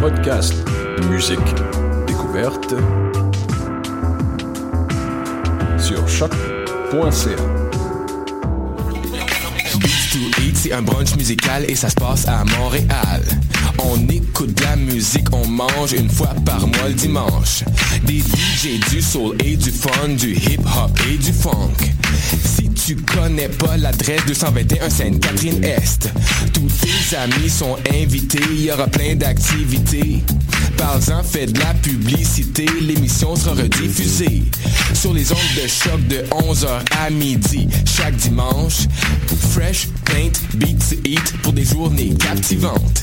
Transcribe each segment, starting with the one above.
podcast, musique, découverte sur choc.ca. Beats to Eat, c'est un brunch musical et ça se passe à Montréal. On écoute de la musique, on mange une fois par mois le dimanche. Des DJ, du soul et du fun, du hip hop et du funk. Tu connais pas l'adresse 221 Sainte-Catherine-Est, tous tes amis sont invités, il y aura plein d'activités. Parle-en, fais de la publicité, l'émission sera rediffusée sur les ondes de choc de 11h à midi chaque dimanche. Fresh Paint Beats Eat pour des journées captivantes.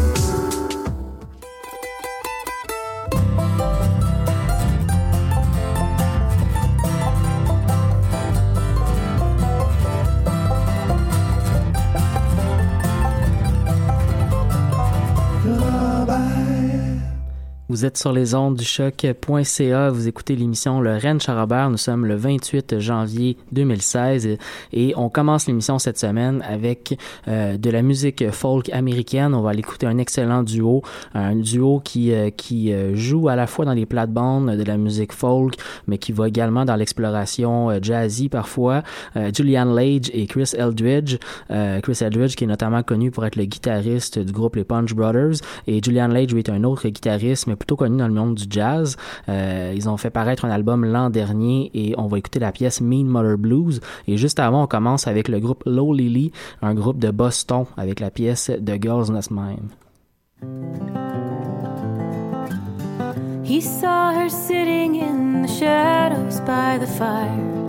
Vous êtes sur les ondes du choc.ca. Vous écoutez l'émission Le Rennes Charabert. Nous sommes le 28 janvier 2016 et, on commence l'émission cette semaine avec euh, de la musique folk américaine. On va aller écouter un excellent duo, un duo qui euh, qui euh, joue à la fois dans les plates-bandes de la musique folk, mais qui va également dans l'exploration jazzy parfois. Julian Lage et Chris Eldridge. Chris Eldridge qui est notamment connu pour être le guitariste du groupe les Punch Brothers et Julian Lage est un autre guitariste mais plutôt connu dans le monde du jazz. Euh, ils ont fait paraître un album l'an dernier et on va écouter la pièce Mean Mother Blues. Et juste avant, on commence avec le groupe Low Lily, un groupe de Boston, avec la pièce The Girl's Not Mine. He saw her sitting in the shadows by the fire.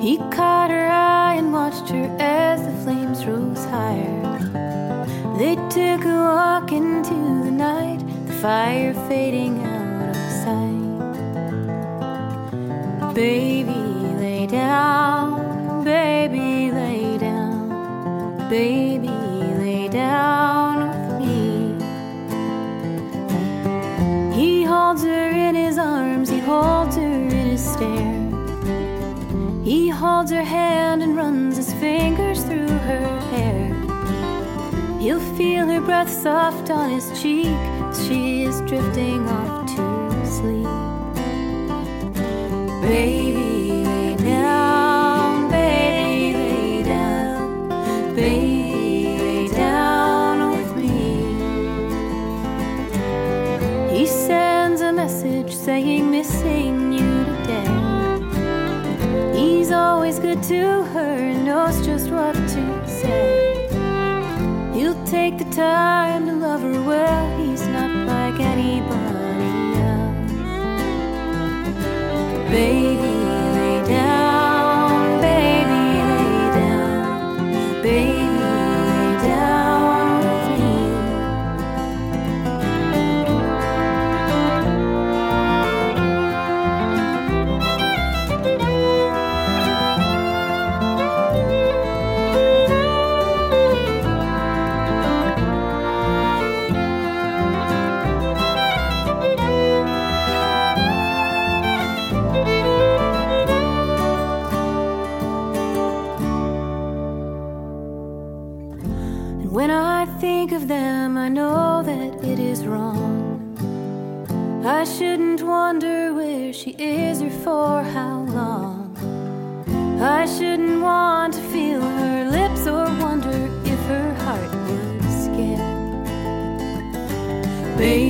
He caught her eye and watched her as the flames rose higher. They took a walk into the night, fire fading out of sight. Baby, lay down, baby, lay down, baby, lay down with me. He holds her in his arms, he holds her in his stare. He holds her hand and runs his fingers through her hair. He'll feel her breath soft on his cheek she is drifting off to sleep. Baby, lay down, baby, lay down, baby, lay down with me. He sends a message saying, missing you today. He's always good to her and knows just what to say. He'll take the time to love her well. He's not like anybody else. Baby, for how long. I shouldn't want to feel her lips or wonder if her heart would skip. Baby,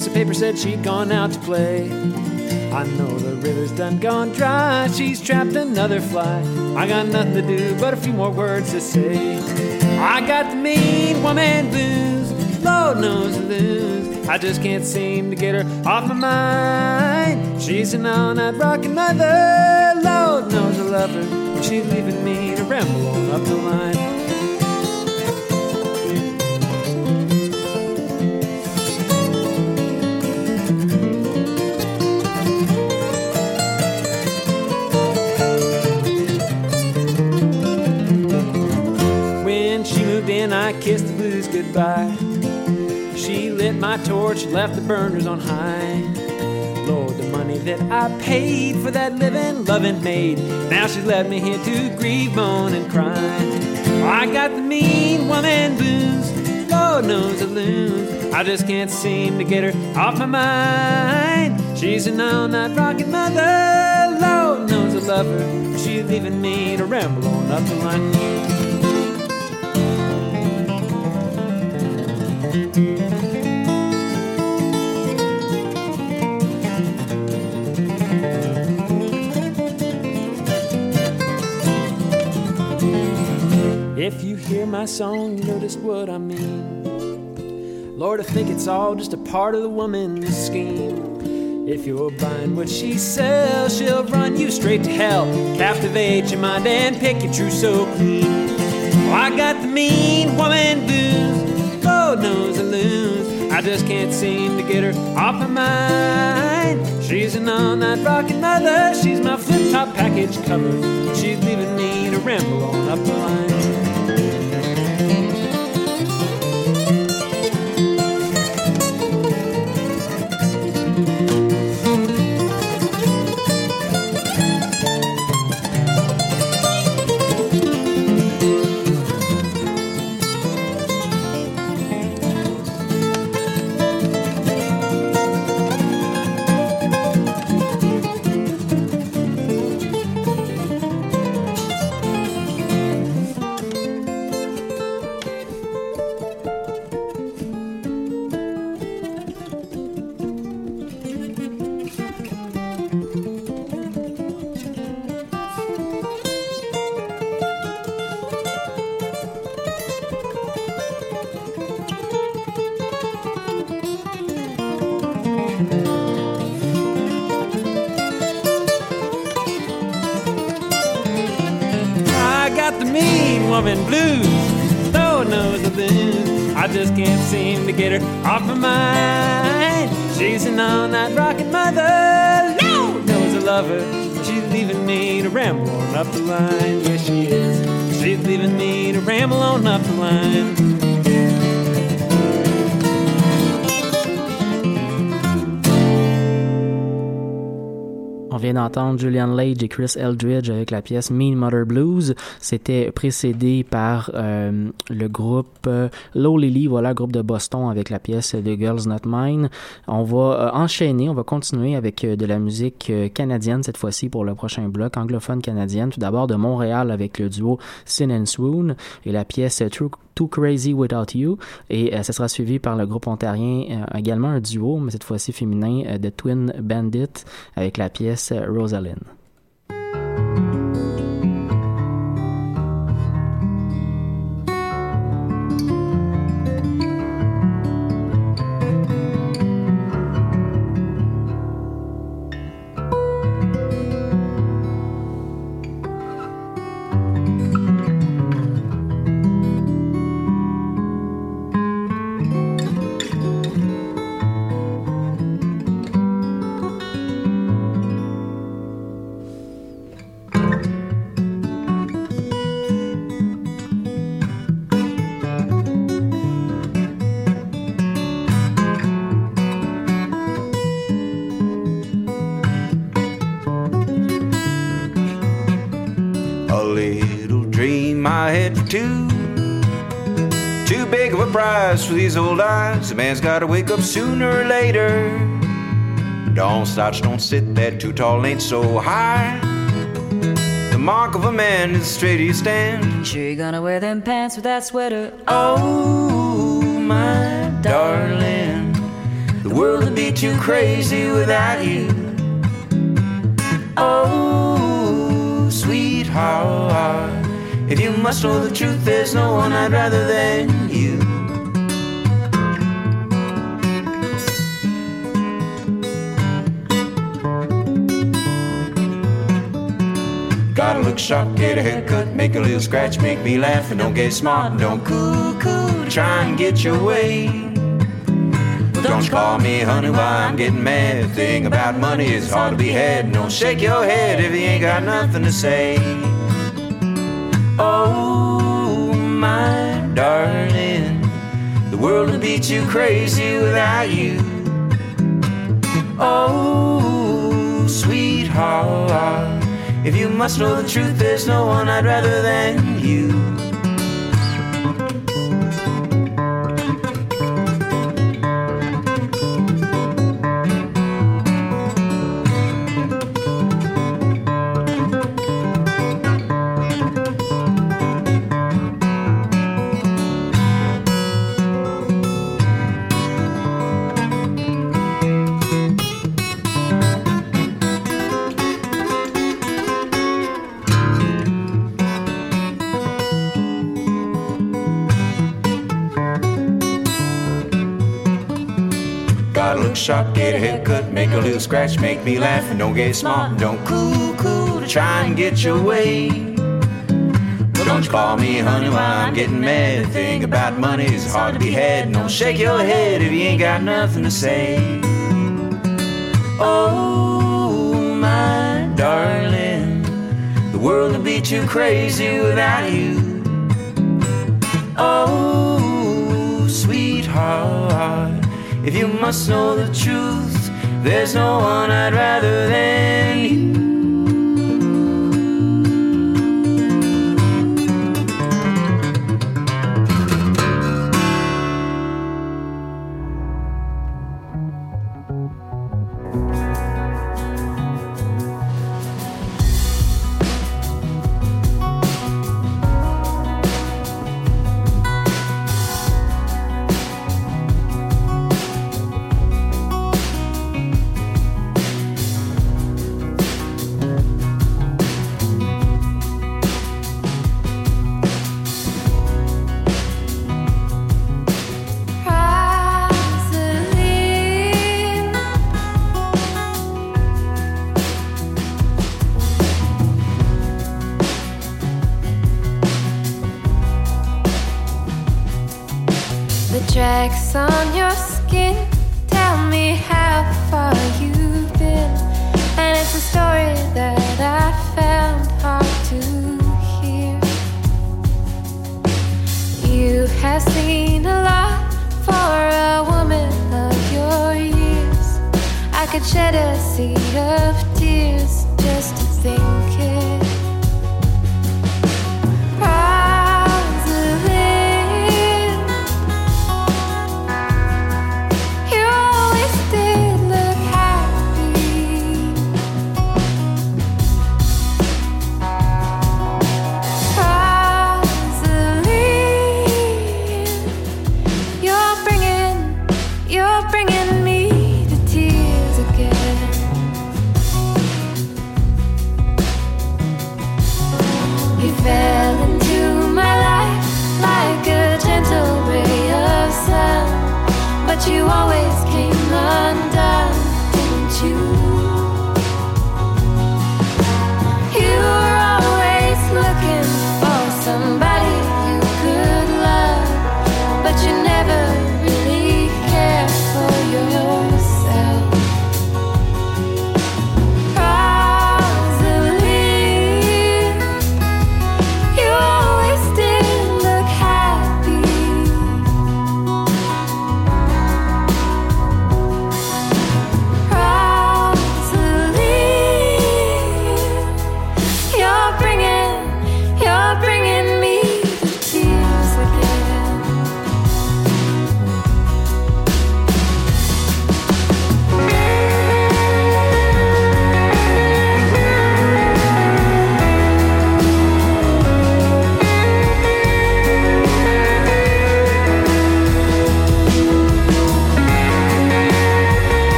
piece of paper said she'd gone out to play. I know the river's done gone dry. She's trapped another fly. I got nothing to do but a few more words to say. I got the mean woman blues. Lord knows I lose. I just can't seem to get her off my mind. She's an all-night rockin' mother. Lord knows I love her. She's leaving me to ramble on up the line. Goodbye. She lit my torch, left the burners on high. Lord, the money that I paid for that living, loving maid. Now she's left me here to grieve, moan, and cry. I got the mean woman blues. Lord knows I lose. I just can't seem to get her off my mind. She's an all-night rockin' mother. Lord knows I love her. She's leaving me to ramble on up the line. Hear my song, you notice what I mean. Lord, I think it's all just a part of the woman's scheme. If you're buying what she sells, she'll run you straight to hell, captivate your mind and pick your so clean. Oh, I got the mean woman blues, Lord knows I lose. I just can't seem to get her off my mind. She's an all-night rockin' mother, she's my flip-top package cover. She's leaving me to ramble on up the line. Vient d'entendre Julian Lage et Chris Eldridge avec la pièce Mean Mother Blues. C'était précédé par euh, le groupe euh, Low Lily, voilà, groupe de Boston avec la pièce The Girls Not Mine. On va euh, enchaîner, on va continuer avec de la musique canadienne cette fois-ci pour le prochain bloc, anglophone canadienne. Tout d'abord de Montréal avec le duo Sin and Swoon et la pièce True Too Crazy Without You. Et euh, ça sera suivi par le groupe ontarien, euh, également un duo, mais cette fois-ci féminin, euh, de Twin Bandit avec la pièce euh, Rosalind. A man's gotta wake up sooner or later. Don't slouch, don't sit, that too tall ain't so high. The mark of a man is the straighter you stand. Sure you're gonna wear them pants with that sweater. Oh, my darling, the world would be too crazy without you. Oh, sweetheart, if you must know the truth, there's no one I'd rather than look sharp, get a haircut, make a little scratch, make me laugh, and don't get smart, and don't cuckoo, try and get your way. Don't you call me honey while I'm getting mad. Thing about money is hard to be had. Don't shake your head if you ain't got nothing to say. Oh, my darling, the world would be too crazy without you. Oh, sweetheart, if you must know the truth, there's no one I'd rather than you. Sharp, get a haircut, make a little scratch, make me laugh, and don't get smart, don't cuckoo to try and get your way. But don't you call me honey while I'm getting mad. The thing about money is hard to be had. Don't shake your head if you ain't got nothing to say. Oh, my darling, the world would be too crazy without you. Oh, If you must know the truth, there's no one I'd rather than you.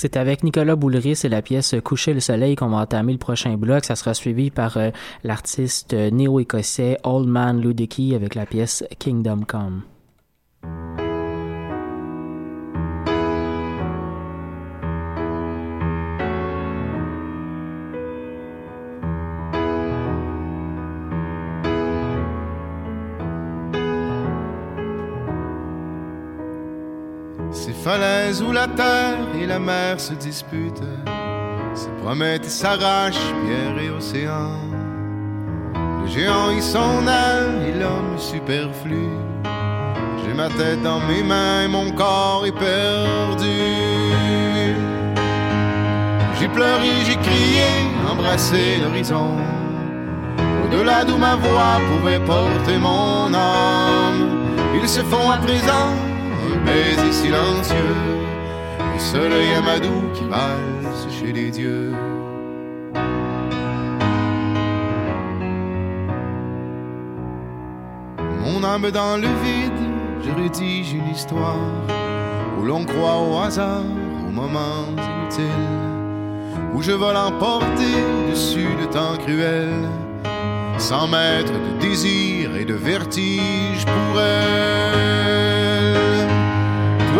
C'est avec Nicolas Boulris et la pièce Coucher le soleil qu'on va entamer le prochain bloc. Ça sera suivi par euh, l'artiste néo-écossais Old Man Ludicky avec la pièce Kingdom Come. Falaise où la terre et la mer se disputent, se promettent et s'arrachent, pierre et océan. Le géant y son aile et l'homme superflu. J'ai ma tête dans mes mains et mon corps est perdu. J'ai pleuré, j'ai crié, embrassé l'horizon. Au-delà d'où ma voix pouvait porter mon âme, ils se font à présent baiser silencieux, le soleil amadou qui valse chez les dieux. Mon âme dans le vide, je rédige une histoire où l'on croit au hasard, aux moments inutiles, où je veux l'emporter dessus le temps cruel, sans mettre de désir et de vertige pour elle.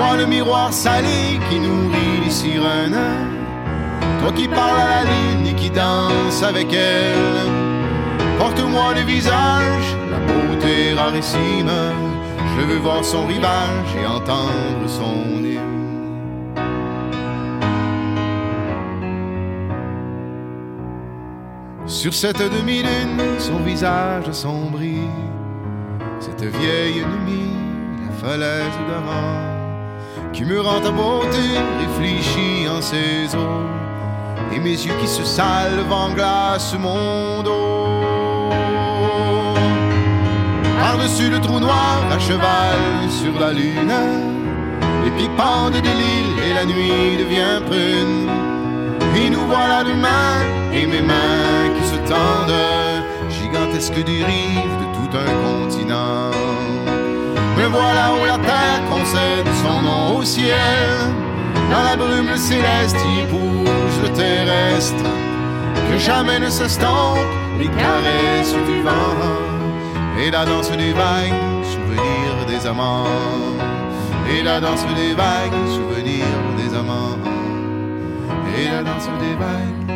Toi le miroir salé qui nourrit les sirènes. Toi qui parles à la lune et qui danse avec elle. Porte-moi le visage, la beauté rarissime. Je veux voir son rivage et entendre son hymne. Sur cette demi-lune, son visage assombri. Cette vieille nuit, la falaise d'Aran qui me rend ta beauté réfléchie en ses eaux, et mes yeux qui se salvent en glace mon dos. Par-dessus le trou noir, à cheval sur la lune, les pieds pendent de l'île et la nuit devient prune. Et nous voilà demain, et mes mains qui se tendent, gigantesques dérives de tout un continent. Voilà où la terre concède son nom au ciel. Dans la brume céleste qui bouge le terrestre. Que jamais ne s'estompe les caresses du vent. Et la danse des vagues, souvenir des amants. Et la danse des vagues, souvenir des amants. Et la danse des vagues,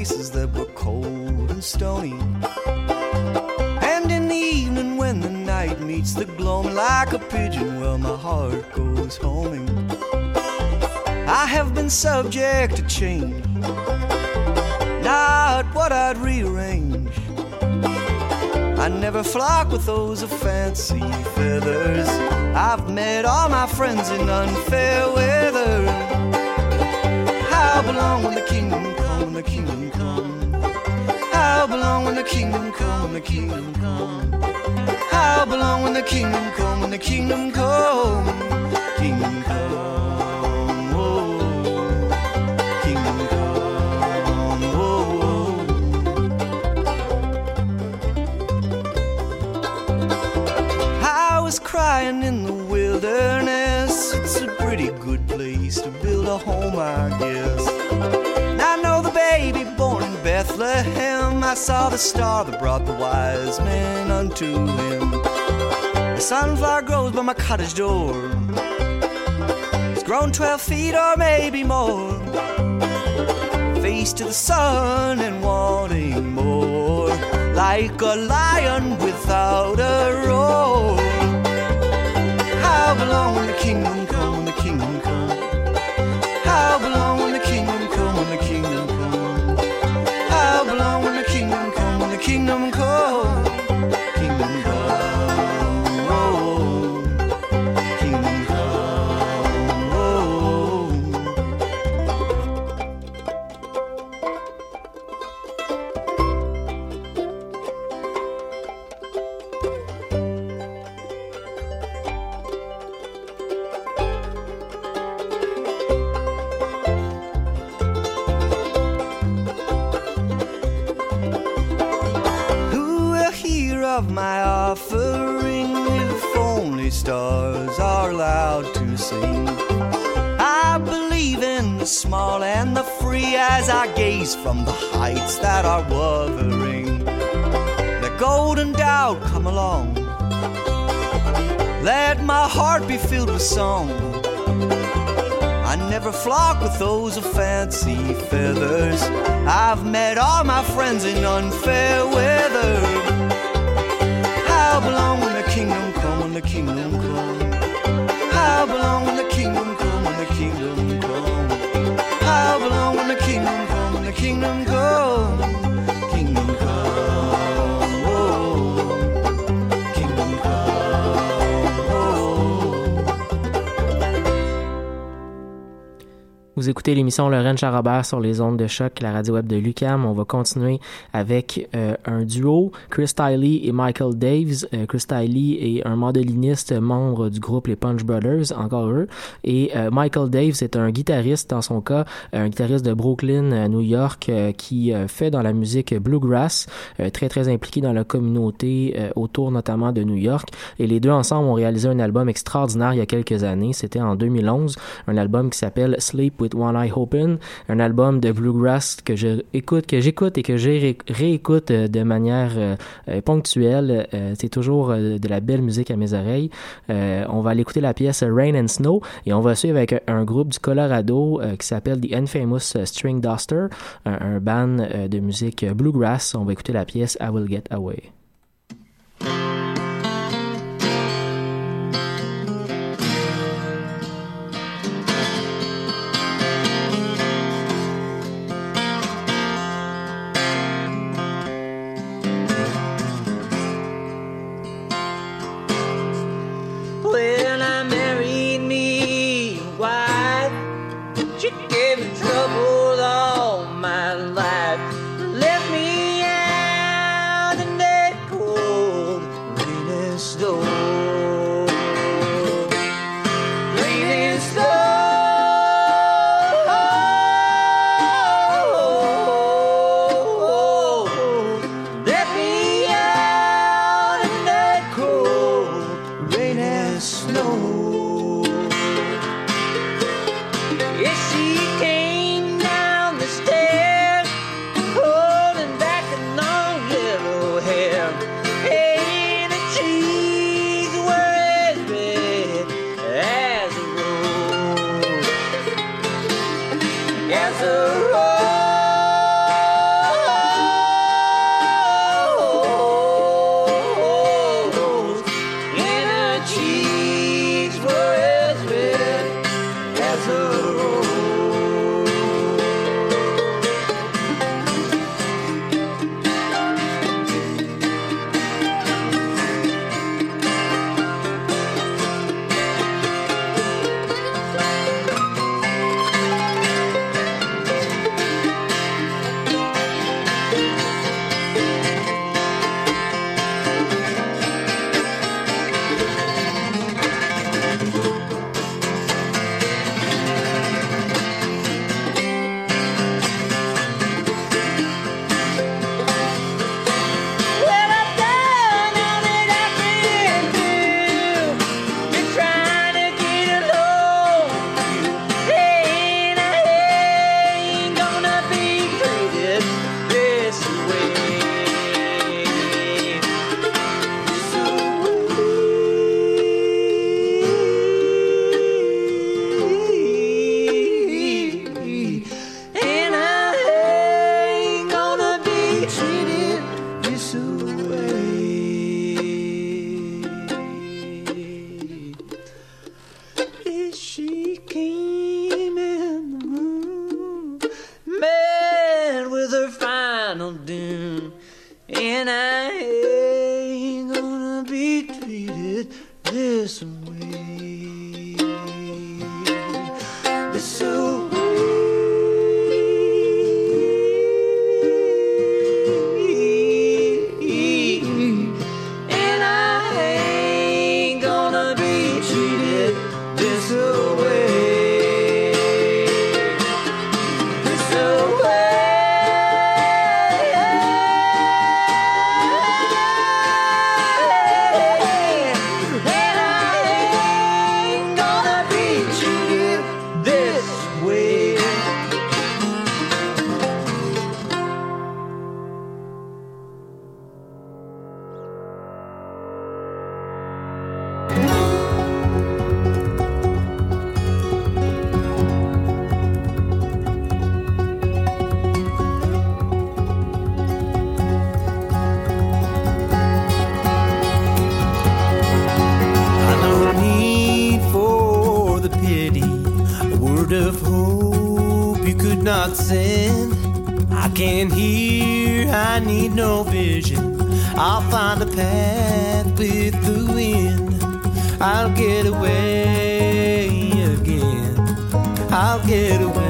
I faces that were cold and stony. And in the evening, when the night meets the gloam like a pigeon, well, my heart goes homing. I have been subject to change, not what I'd rearrange. I never flock with those of fancy feathers. I've met all my friends in unfair weather. I belong when the kingdom come, when the kingdom. I belong when the kingdom come, when the kingdom come. I belong when the kingdom come, when the kingdom come. Kingdom come, oh. Kingdom come, oh. I was crying in the wilderness. It's a pretty good place to build a home, I guess. Bethlehem, I saw the star that brought the wise men unto him. A sunflower grows by my cottage door. It's grown 12 feet or maybe more. Face to the sun and wanting more. Like a lion without a roar. I believe in the small and the free as I gaze from the heights that are wuthering. The golden doubt come along. Let my heart be filled with song. I never flock with those of fancy feathers. I've met all my friends in unfair weather. Vous écoutez l'émission Lorraine Charabert sur les ondes de choc, la radio web de Lucam. On va continuer avec euh, un duo, Chris Tiley et Michael Daves. Euh, Chris Tiley est un mandoliniste membre du groupe les Punch Brothers, encore eux. Et euh, Michael Daves est un guitariste, dans son cas, un guitariste de Brooklyn, euh, New York, qui fait dans la musique bluegrass, très très impliqué dans la communauté autour notamment de New York. Et les deux ensemble ont réalisé un album extraordinaire il y a quelques années. C'était en 2011, un album qui s'appelle Sleep with One Eye Open, un album de bluegrass que je écoute, que j'écoute et que ré- réécoute de manière euh, euh, ponctuelle. Euh, c'est toujours de la belle musique à mes oreilles. On va aller écouter la pièce Rain and Snow et on va suivre avec un, groupe du Colorado qui s'appelle The Infamous String Duster, un, un band de musique bluegrass. On va écouter la pièce I Will Get Away. I can't hear, I need no vision. I'll find a path with the wind. I'll get away again. I'll get away.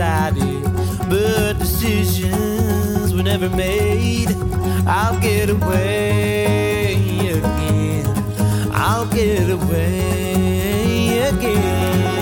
decided, but decisions were never made. I'll get away again. I'll get away again.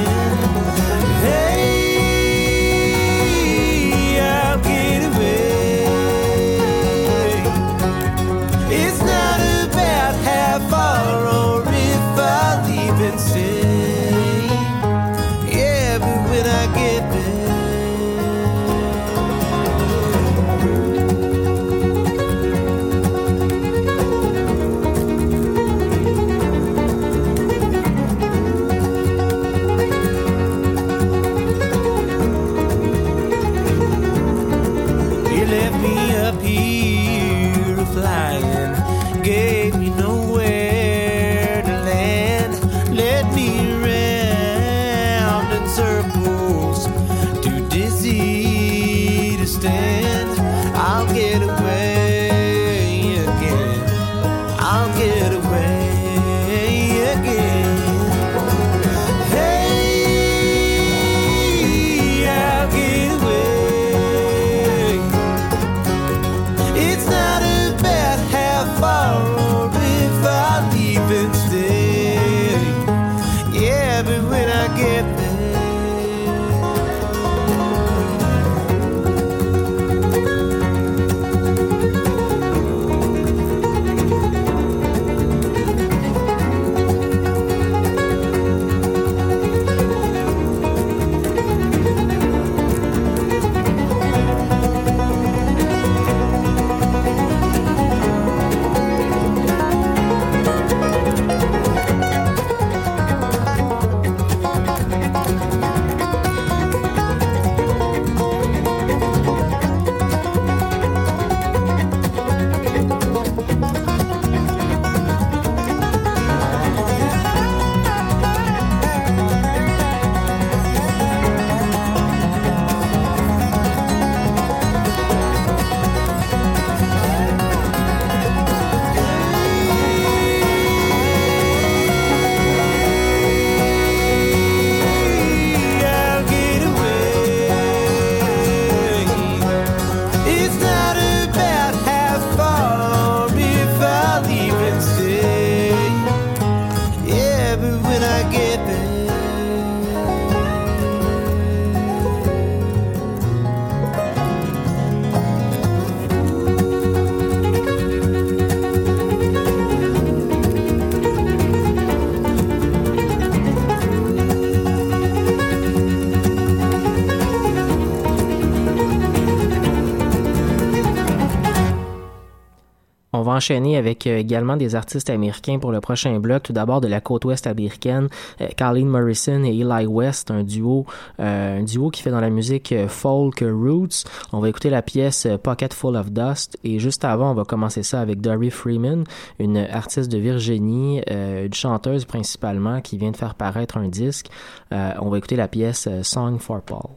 On va enchaîner avec euh, également des artistes américains pour le prochain bloc. Tout d'abord de la côte ouest américaine, euh, Colleen Morrison et Eli West, un duo, euh, un duo qui fait dans la musique euh, folk roots. On va écouter la pièce Pocket Full of Dust et juste avant, on va commencer ça avec Dory Freeman, une artiste de Virginie, une chanteuse principalement qui vient de faire paraître un disque. on va écouter la pièce Song for Paul.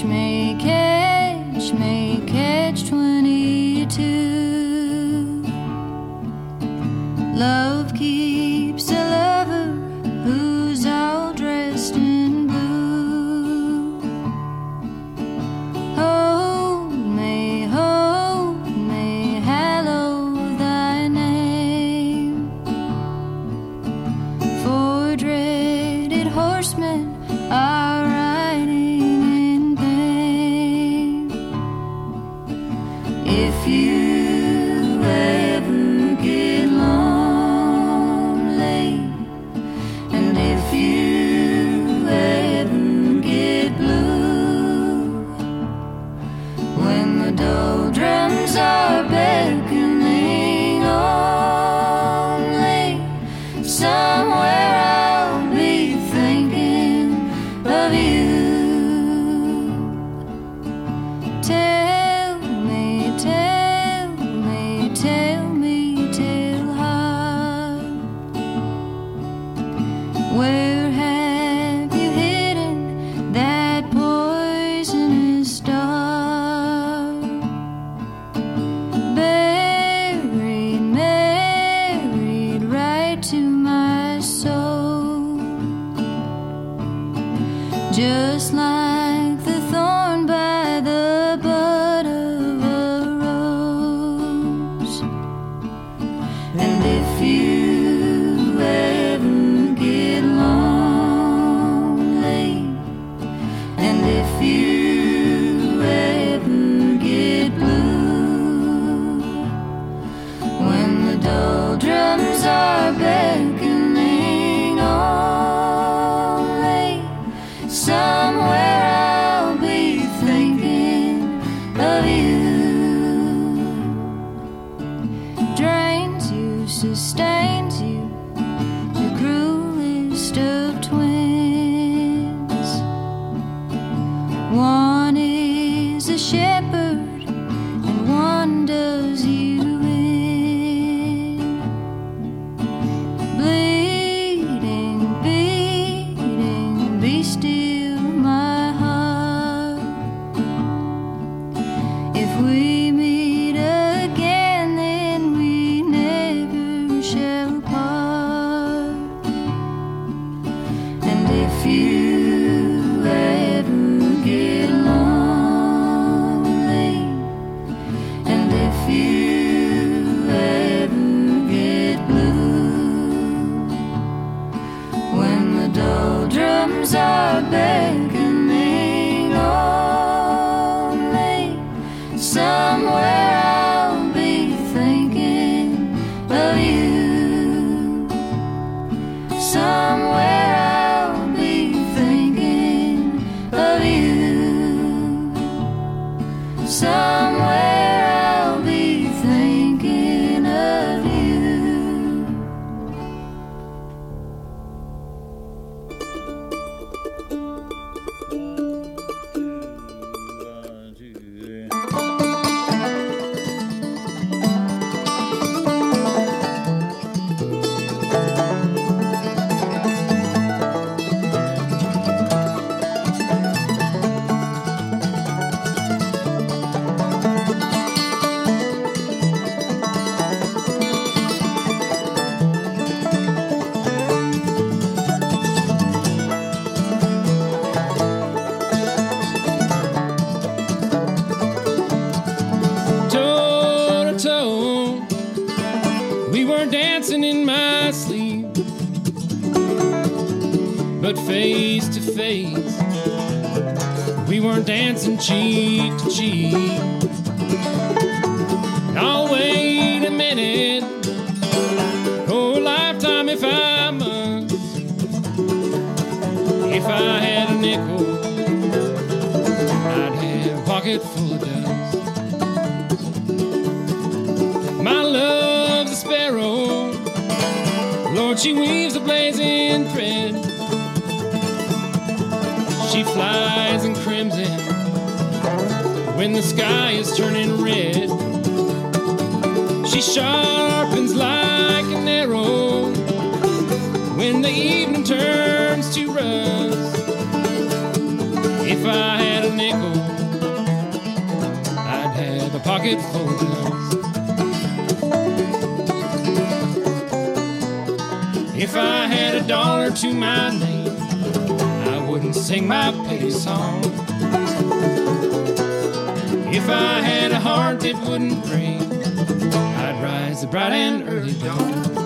catch me, catch make, catch 22. Love keeps. If I had a dollar to my name, I wouldn't sing my pity song. If I had a heart that wouldn't break, I'd rise the bright and early dawn.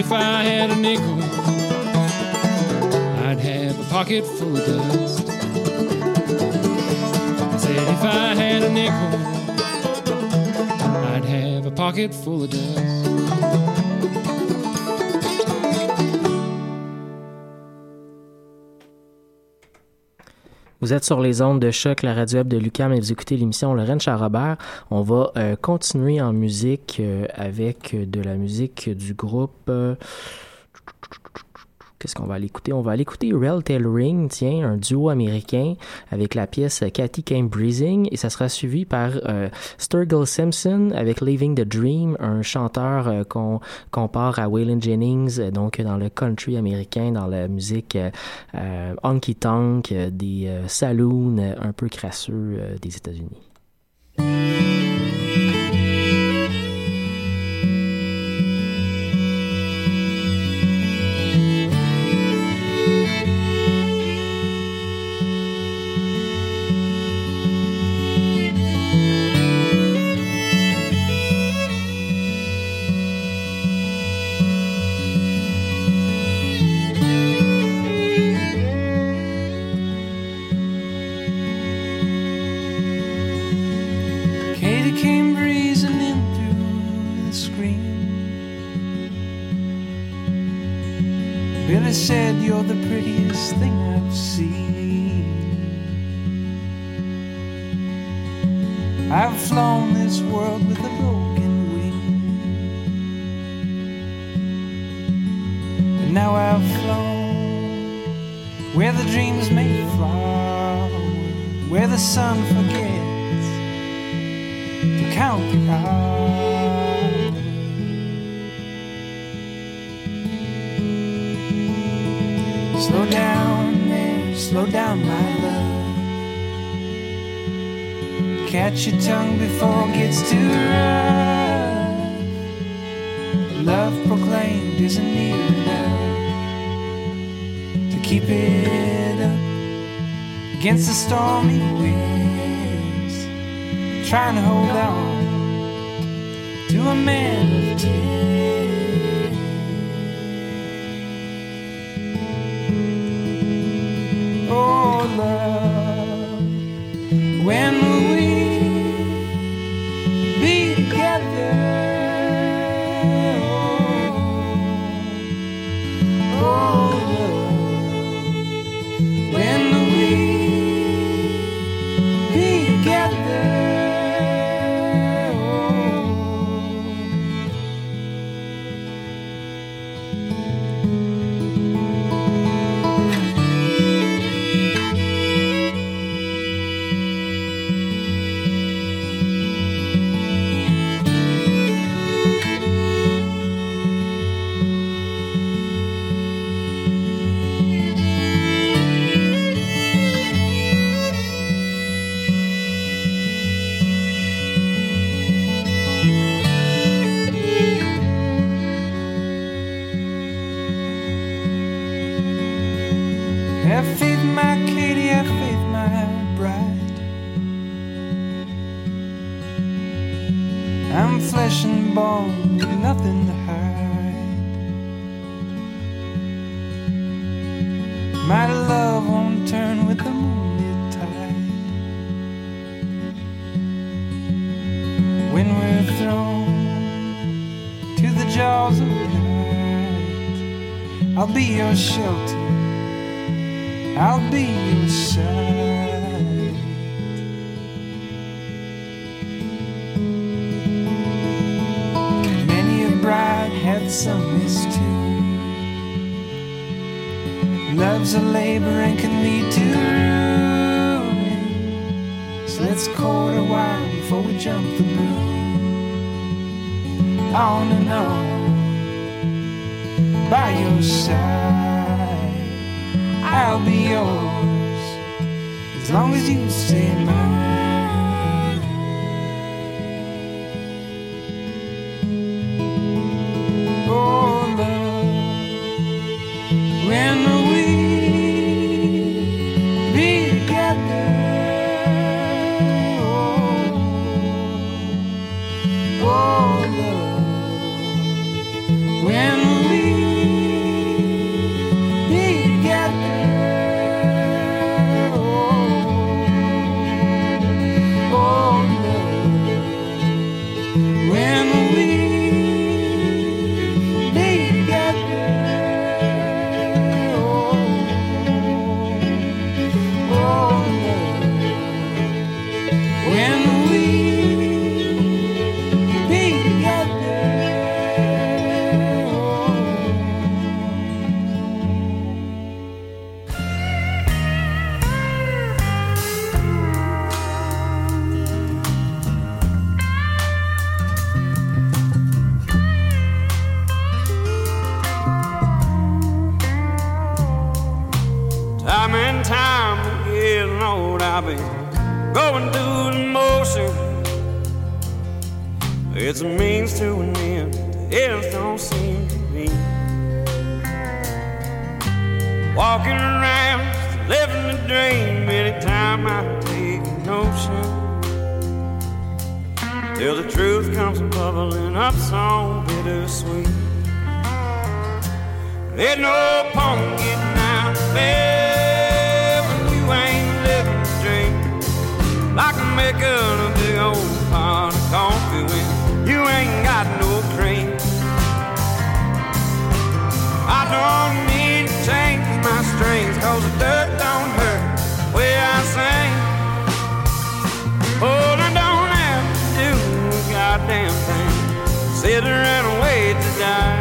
If I had a nickel, I'd have a pocket full of dust. I said, if I had a nickel, I'd have a pocket full of dust. Vous êtes sur les ondes de choc, la radio web de Lucam et vous écoutez l'émission Lorraine Charrobert. On va euh, continuer en musique euh, avec de la musique du groupe. euh, Qu'est-ce qu'on va aller écouter? On va aller écouter Rel Tailoring, tiens, un duo américain avec la pièce Cathy Came Breezing et ça sera suivi par euh, Simpson avec Living the Dream, un chanteur euh, qu'on compare à Waylon Jennings, euh, donc dans le country américain, dans la musique euh, honky tonk, euh, des saloons un peu crasseux des États-Unis. Now I've flown where the dreams may flower, where the sun forgets to count the hours. Slow down there, slow down, my love. Catch your tongue before it gets too rough. Love proclaimed isn't near enough keep it up against the stormy winds, trying to hold on to a man of tears. I'm flesh and bone, nothing to hide. My love won't turn with the moonlit tide. When we're thrown to the jaws of night, I'll be your shelter. I'll be your side. Sung this tune. Love's a labor and can lead to ruin. So let's court a while before we jump the moon. On and on by your side. I'll be yours as long as you stay mine. I've been going through the motion. It's a means to an end. It don't seem to me. Walking around, living the dream. Anytime I take a notion, till the truth comes bubbling up so bittersweet. There's no point getting out of bed making a big old pot of coffee when you ain't got no cream. I don't need to change my strings, cause the dirt don't hurt way I sing. Oh, I don't have to do a goddamn thing. Sit around and wait to die.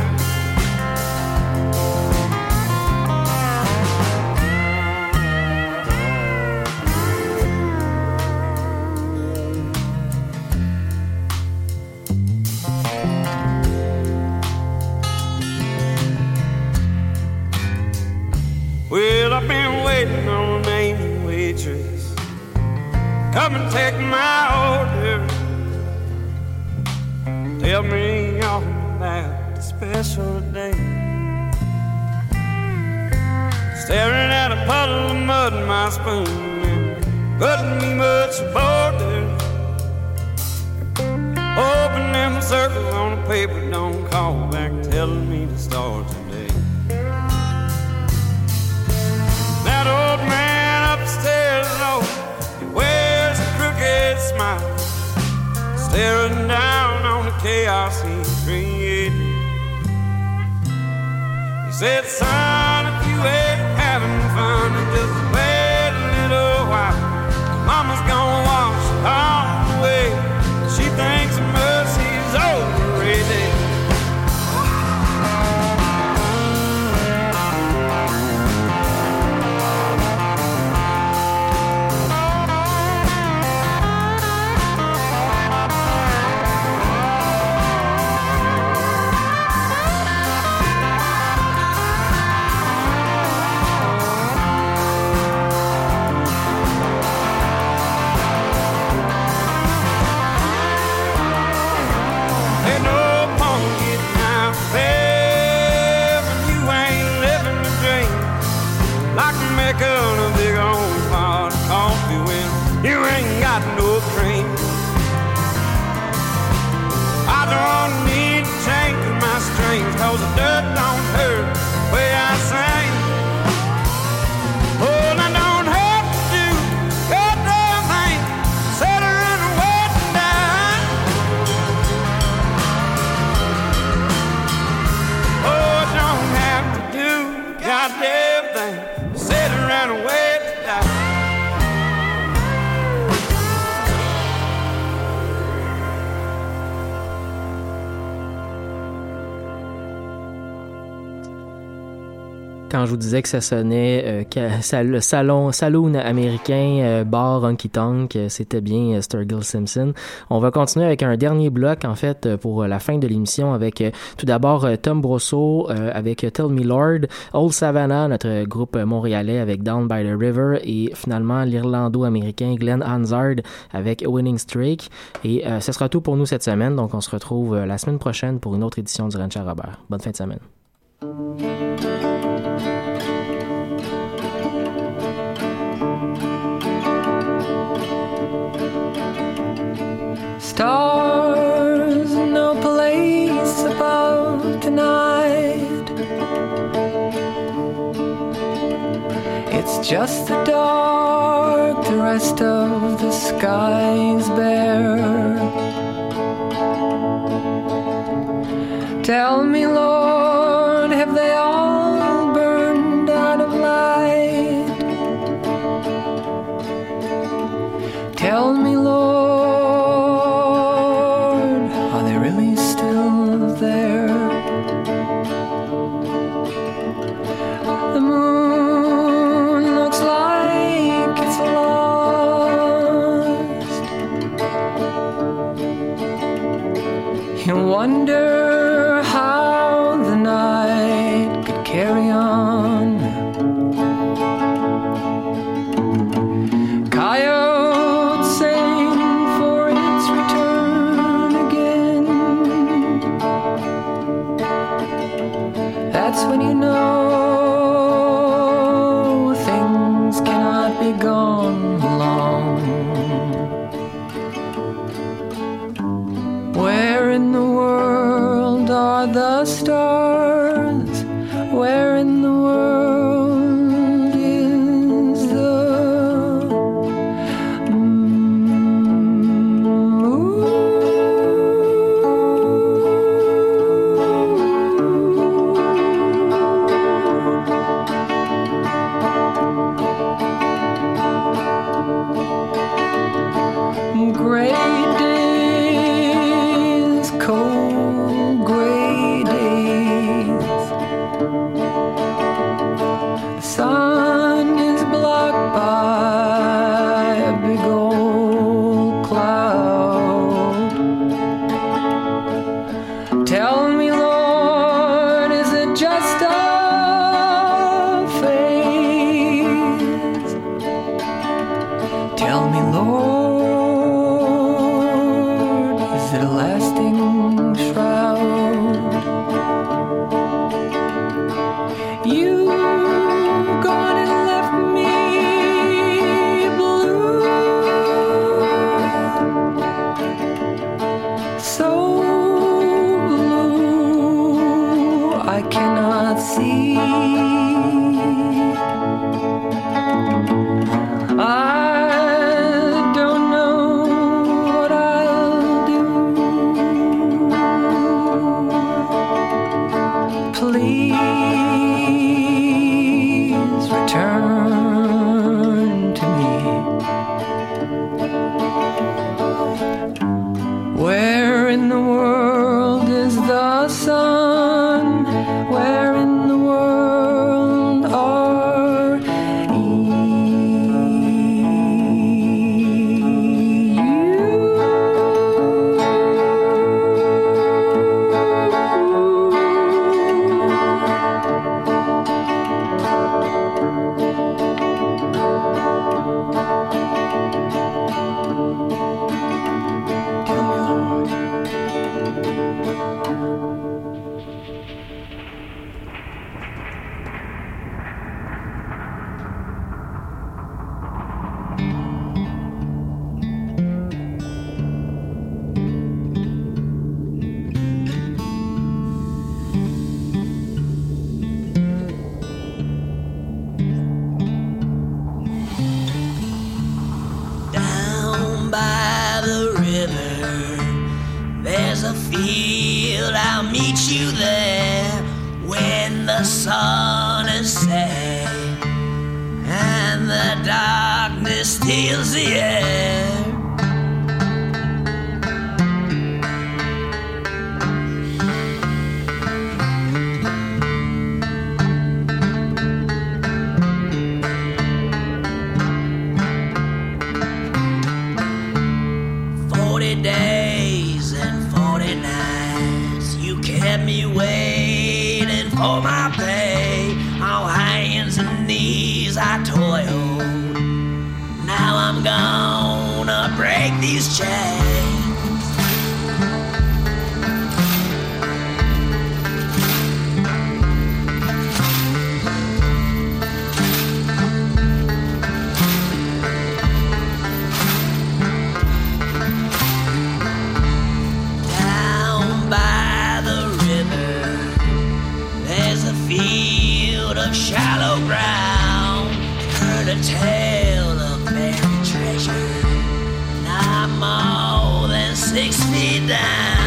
Take my order. Tell me about the special day. Staring at a puddle of mud in my spoon and putting me much borders. Hoping them circles on the paper don't call back telling me to start staring down on the chaos he created. He said, son, if you ain't having fun, just wait a little while. Mama's gonna wash it all Quand je vous disais que ça sonnait euh, le salon saloon américain euh, bar Honky Tonk, euh, c'était bien Sturgill Simpson. On va continuer avec un dernier bloc en fait pour la fin de l'émission avec tout d'abord Tom Brosso euh, avec Tell Me Lord, Old Savannah, notre groupe montréalais avec Down by the River et finalement l'Irlando-américain Glenn Hansard avec Winning Streak. Et ce sera tout pour nous cette semaine, donc on se retrouve la semaine prochaine pour une autre édition du Ranch à Robert. Bonne fin de semaine. Just the dark, the rest of the sky's bare. Tell me, Lord, shallow ground, heard a tale of buried treasure. I'm more than six feet down.